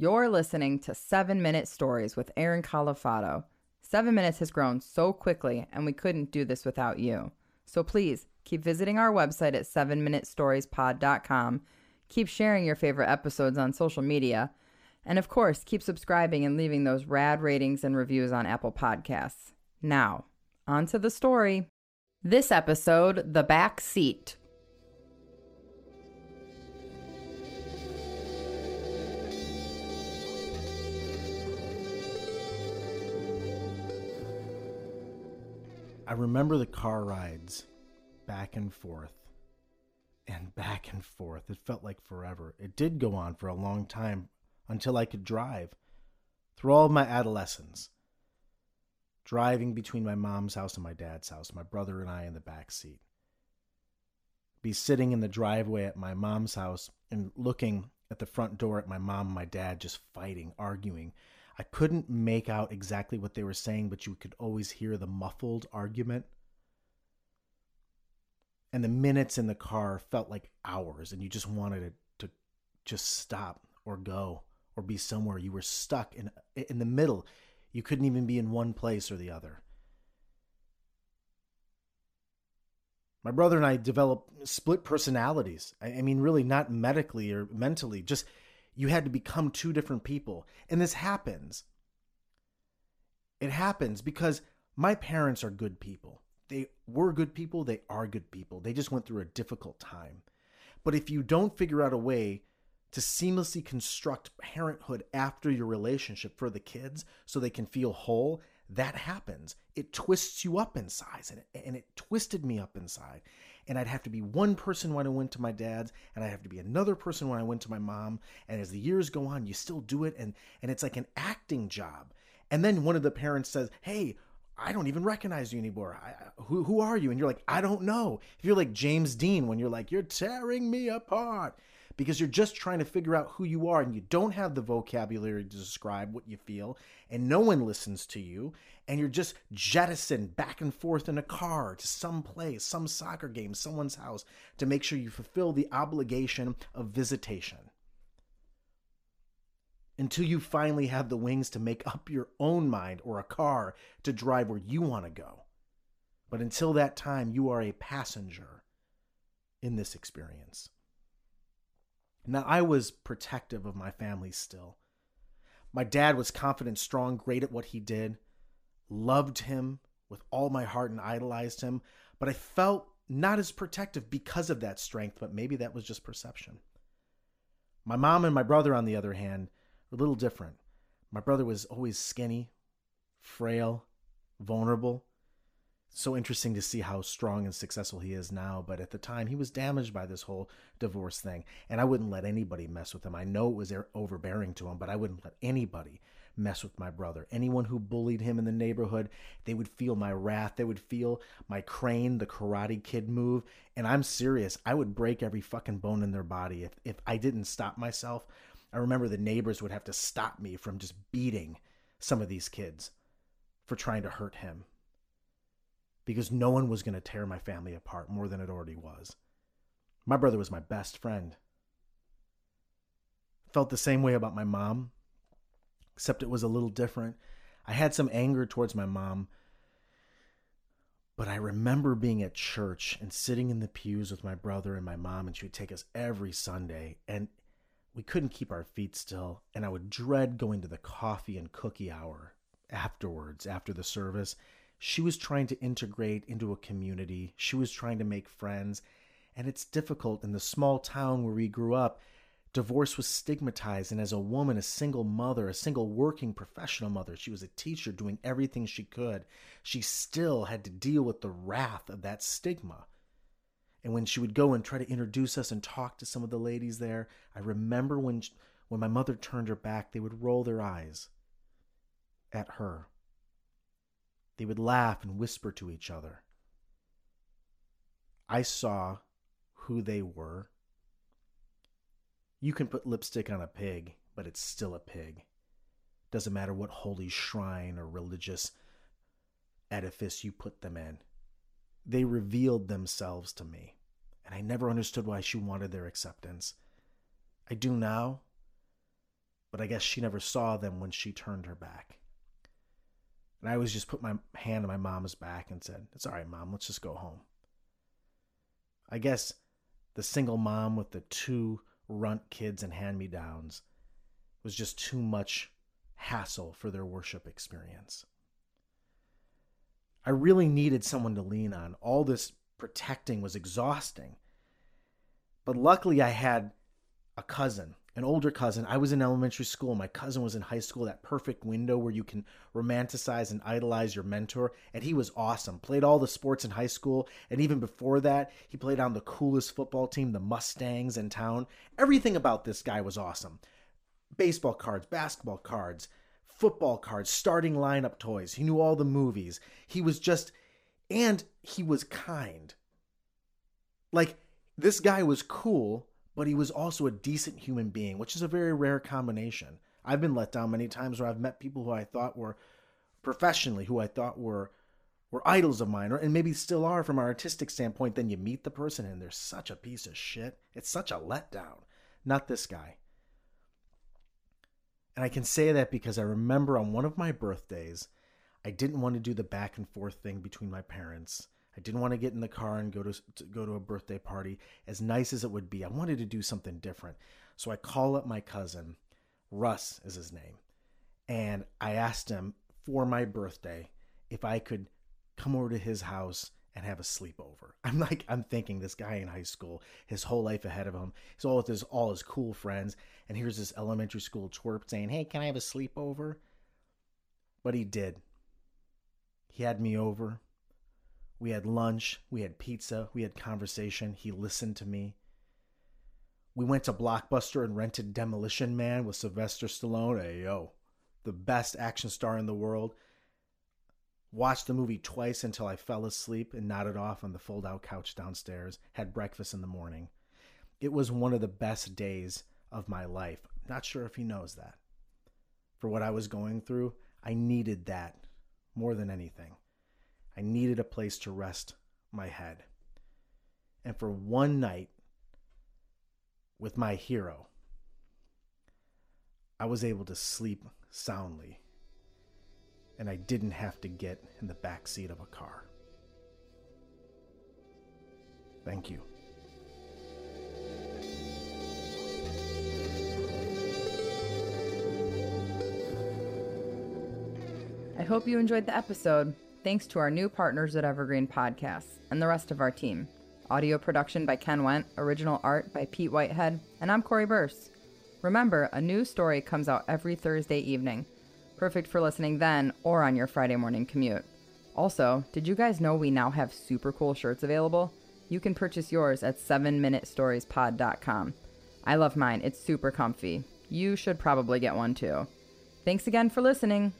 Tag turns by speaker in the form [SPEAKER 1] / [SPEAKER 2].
[SPEAKER 1] You're listening to 7 Minute Stories with Aaron Califano. 7 Minutes has grown so quickly, and we couldn't do this without you. So please keep visiting our website at 7minutestoriespod.com. Keep sharing your favorite episodes on social media. And of course, keep subscribing and leaving those rad ratings and reviews on Apple Podcasts. Now, on to the story. This episode, The Back Seat.
[SPEAKER 2] I remember the car rides back and forth and back and forth. It felt like forever. It did go on for a long time until I could drive through all of my adolescence. Driving between my mom's house and my dad's house, my brother and I in the back seat. Be sitting in the driveway at my mom's house and looking at the front door at my mom and my dad just fighting, arguing, I couldn't make out exactly what they were saying, but you could always hear the muffled argument. And the minutes in the car felt like hours, and you just wanted it to just stop or go or be somewhere. You were stuck in in the middle. You couldn't even be in one place or the other. My brother and I developed split personalities. I mean, really, not medically or mentally, just you had to become two different people. And this happens. It happens because my parents are good people. They were good people, they are good people. They just went through a difficult time. But if you don't figure out a way to seamlessly construct parenthood after your relationship for the kids so they can feel whole, that happens. It twists you up inside, and it, and it twisted me up inside and I'd have to be one person when I went to my dad's, and I'd have to be another person when I went to my mom. And as the years go on, you still do it, and and it's like an acting job. And then one of the parents says, "Hey." I don't even recognize you anymore. I, who who are you? And you're like, I don't know. If you're like James Dean, when you're like, you're tearing me apart, because you're just trying to figure out who you are and you don't have the vocabulary to describe what you feel and no one listens to you and you're just jettisoned back and forth in a car to some place, some soccer game, someone's house to make sure you fulfill the obligation of visitation. Until you finally have the wings to make up your own mind or a car to drive where you want to go. But until that time, you are a passenger in this experience. Now, I was protective of my family still. My dad was confident, strong, great at what he did, loved him with all my heart and idolized him, but I felt not as protective because of that strength, but maybe that was just perception. My mom and my brother, on the other hand, were a little different. My brother was always skinny, frail, vulnerable so interesting to see how strong and successful he is now. But at the time, he was damaged by this whole divorce thing. And I wouldn't let anybody mess with him. I know it was er, overbearing to him, but I wouldn't let anybody mess with my brother. Anyone who bullied him in the neighborhood, they would feel my wrath. They would feel my crane, the karate kid move. And I'm serious. I would break every fucking bone in their body if, if I didn't stop myself. I remember the neighbors would have to stop me from just beating some of these kids for trying to hurt him because no one was going to tear my family apart more than it already was. My brother was my best friend. Felt the same way about my mom, except it was a little different. I had some anger towards my mom, but I remember being at church and sitting in the pews with my brother and my mom, and she would take us every Sunday, and we couldn't keep our feet still. And I would dread going to the coffee and cookie hour afterwards, after the service she was trying to integrate into a community. She was trying to make friends. And it's difficult in the small town where we grew up. Divorce was stigmatized. And as a woman, a single mother, a single working professional mother, she was a teacher doing everything she could. She still had to deal with the wrath of that stigma. And when she would go and try to introduce us and talk to some of the ladies there, I remember when, when my mother turned her back, they would roll their eyes at her they would laugh and whisper to each other. I saw who they were. You can put lipstick on a pig, but it's still a pig. Doesn't matter what holy shrine or religious edifice you put them in. They revealed themselves to me, and I never understood why she wanted their acceptance. I do now, but I guess she never saw them when she turned her back. And I always just put my hand on my mom's back and said, It's all right, mom, let's just go home. I guess the single mom with the two runt kids and hand me downs was just too much hassle for their worship experience. I really needed someone to lean on. All this protecting was exhausting. But luckily, I had a cousin an older cousin. I was in elementary school. My cousin was in high school. That perfect window where you can romanticize and idolize your mentor. And he was awesome. Played all the sports in high school. And even before that, he played on the coolest football team, the Mustangs in town. Everything about this guy was awesome baseball cards, basketball cards, football cards, starting lineup toys. He knew all the movies. He was just, and he was kind. Like, this guy was cool but he was also a decent human being, which is a very rare combination. I've been let down many times where I've met people who I thought were professionally, who I thought were were idols of mine, or and maybe still are from an artistic standpoint. Then you meet the person and they're such a piece of shit. It's such a letdown. Not this guy. And I can say that because I remember on one of my birthdays, I didn't want to do the back and forth thing between my parents. I didn't want to get in the car and go to, to, go to a birthday party, as nice as it would be. I wanted to do something different. So I call up my cousin, Russ is his name, and I asked him for my birthday if I could come over to his house and have a sleepover. I'm like, I'm thinking this guy in high school, his whole life ahead of him. He's all with his all his cool friends, and here's this elementary school twerp saying, "Hey, can I have a sleepover?" But he did. He had me over. We had lunch, we had pizza, we had conversation. He listened to me. We went to Blockbuster and rented Demolition Man with Sylvester Stallone. Hey, yo, the best action star in the world. Watched the movie twice until I fell asleep and nodded off on the fold out couch downstairs. Had breakfast in the morning. It was one of the best days of my life. Not sure if he knows that. For what I was going through, I needed that more than anything. I needed a place to rest my head. And for one night with my hero, I was able to sleep soundly. And I didn't have to get in the back seat of a car. Thank you.
[SPEAKER 1] I hope you enjoyed the episode. Thanks to our new partners at Evergreen Podcasts and the rest of our team. Audio production by Ken Went, original art by Pete Whitehead, and I'm Corey Burse. Remember, a new story comes out every Thursday evening. Perfect for listening then or on your Friday morning commute. Also, did you guys know we now have super cool shirts available? You can purchase yours at 7minutestoriespod.com. I love mine, it's super comfy. You should probably get one too. Thanks again for listening.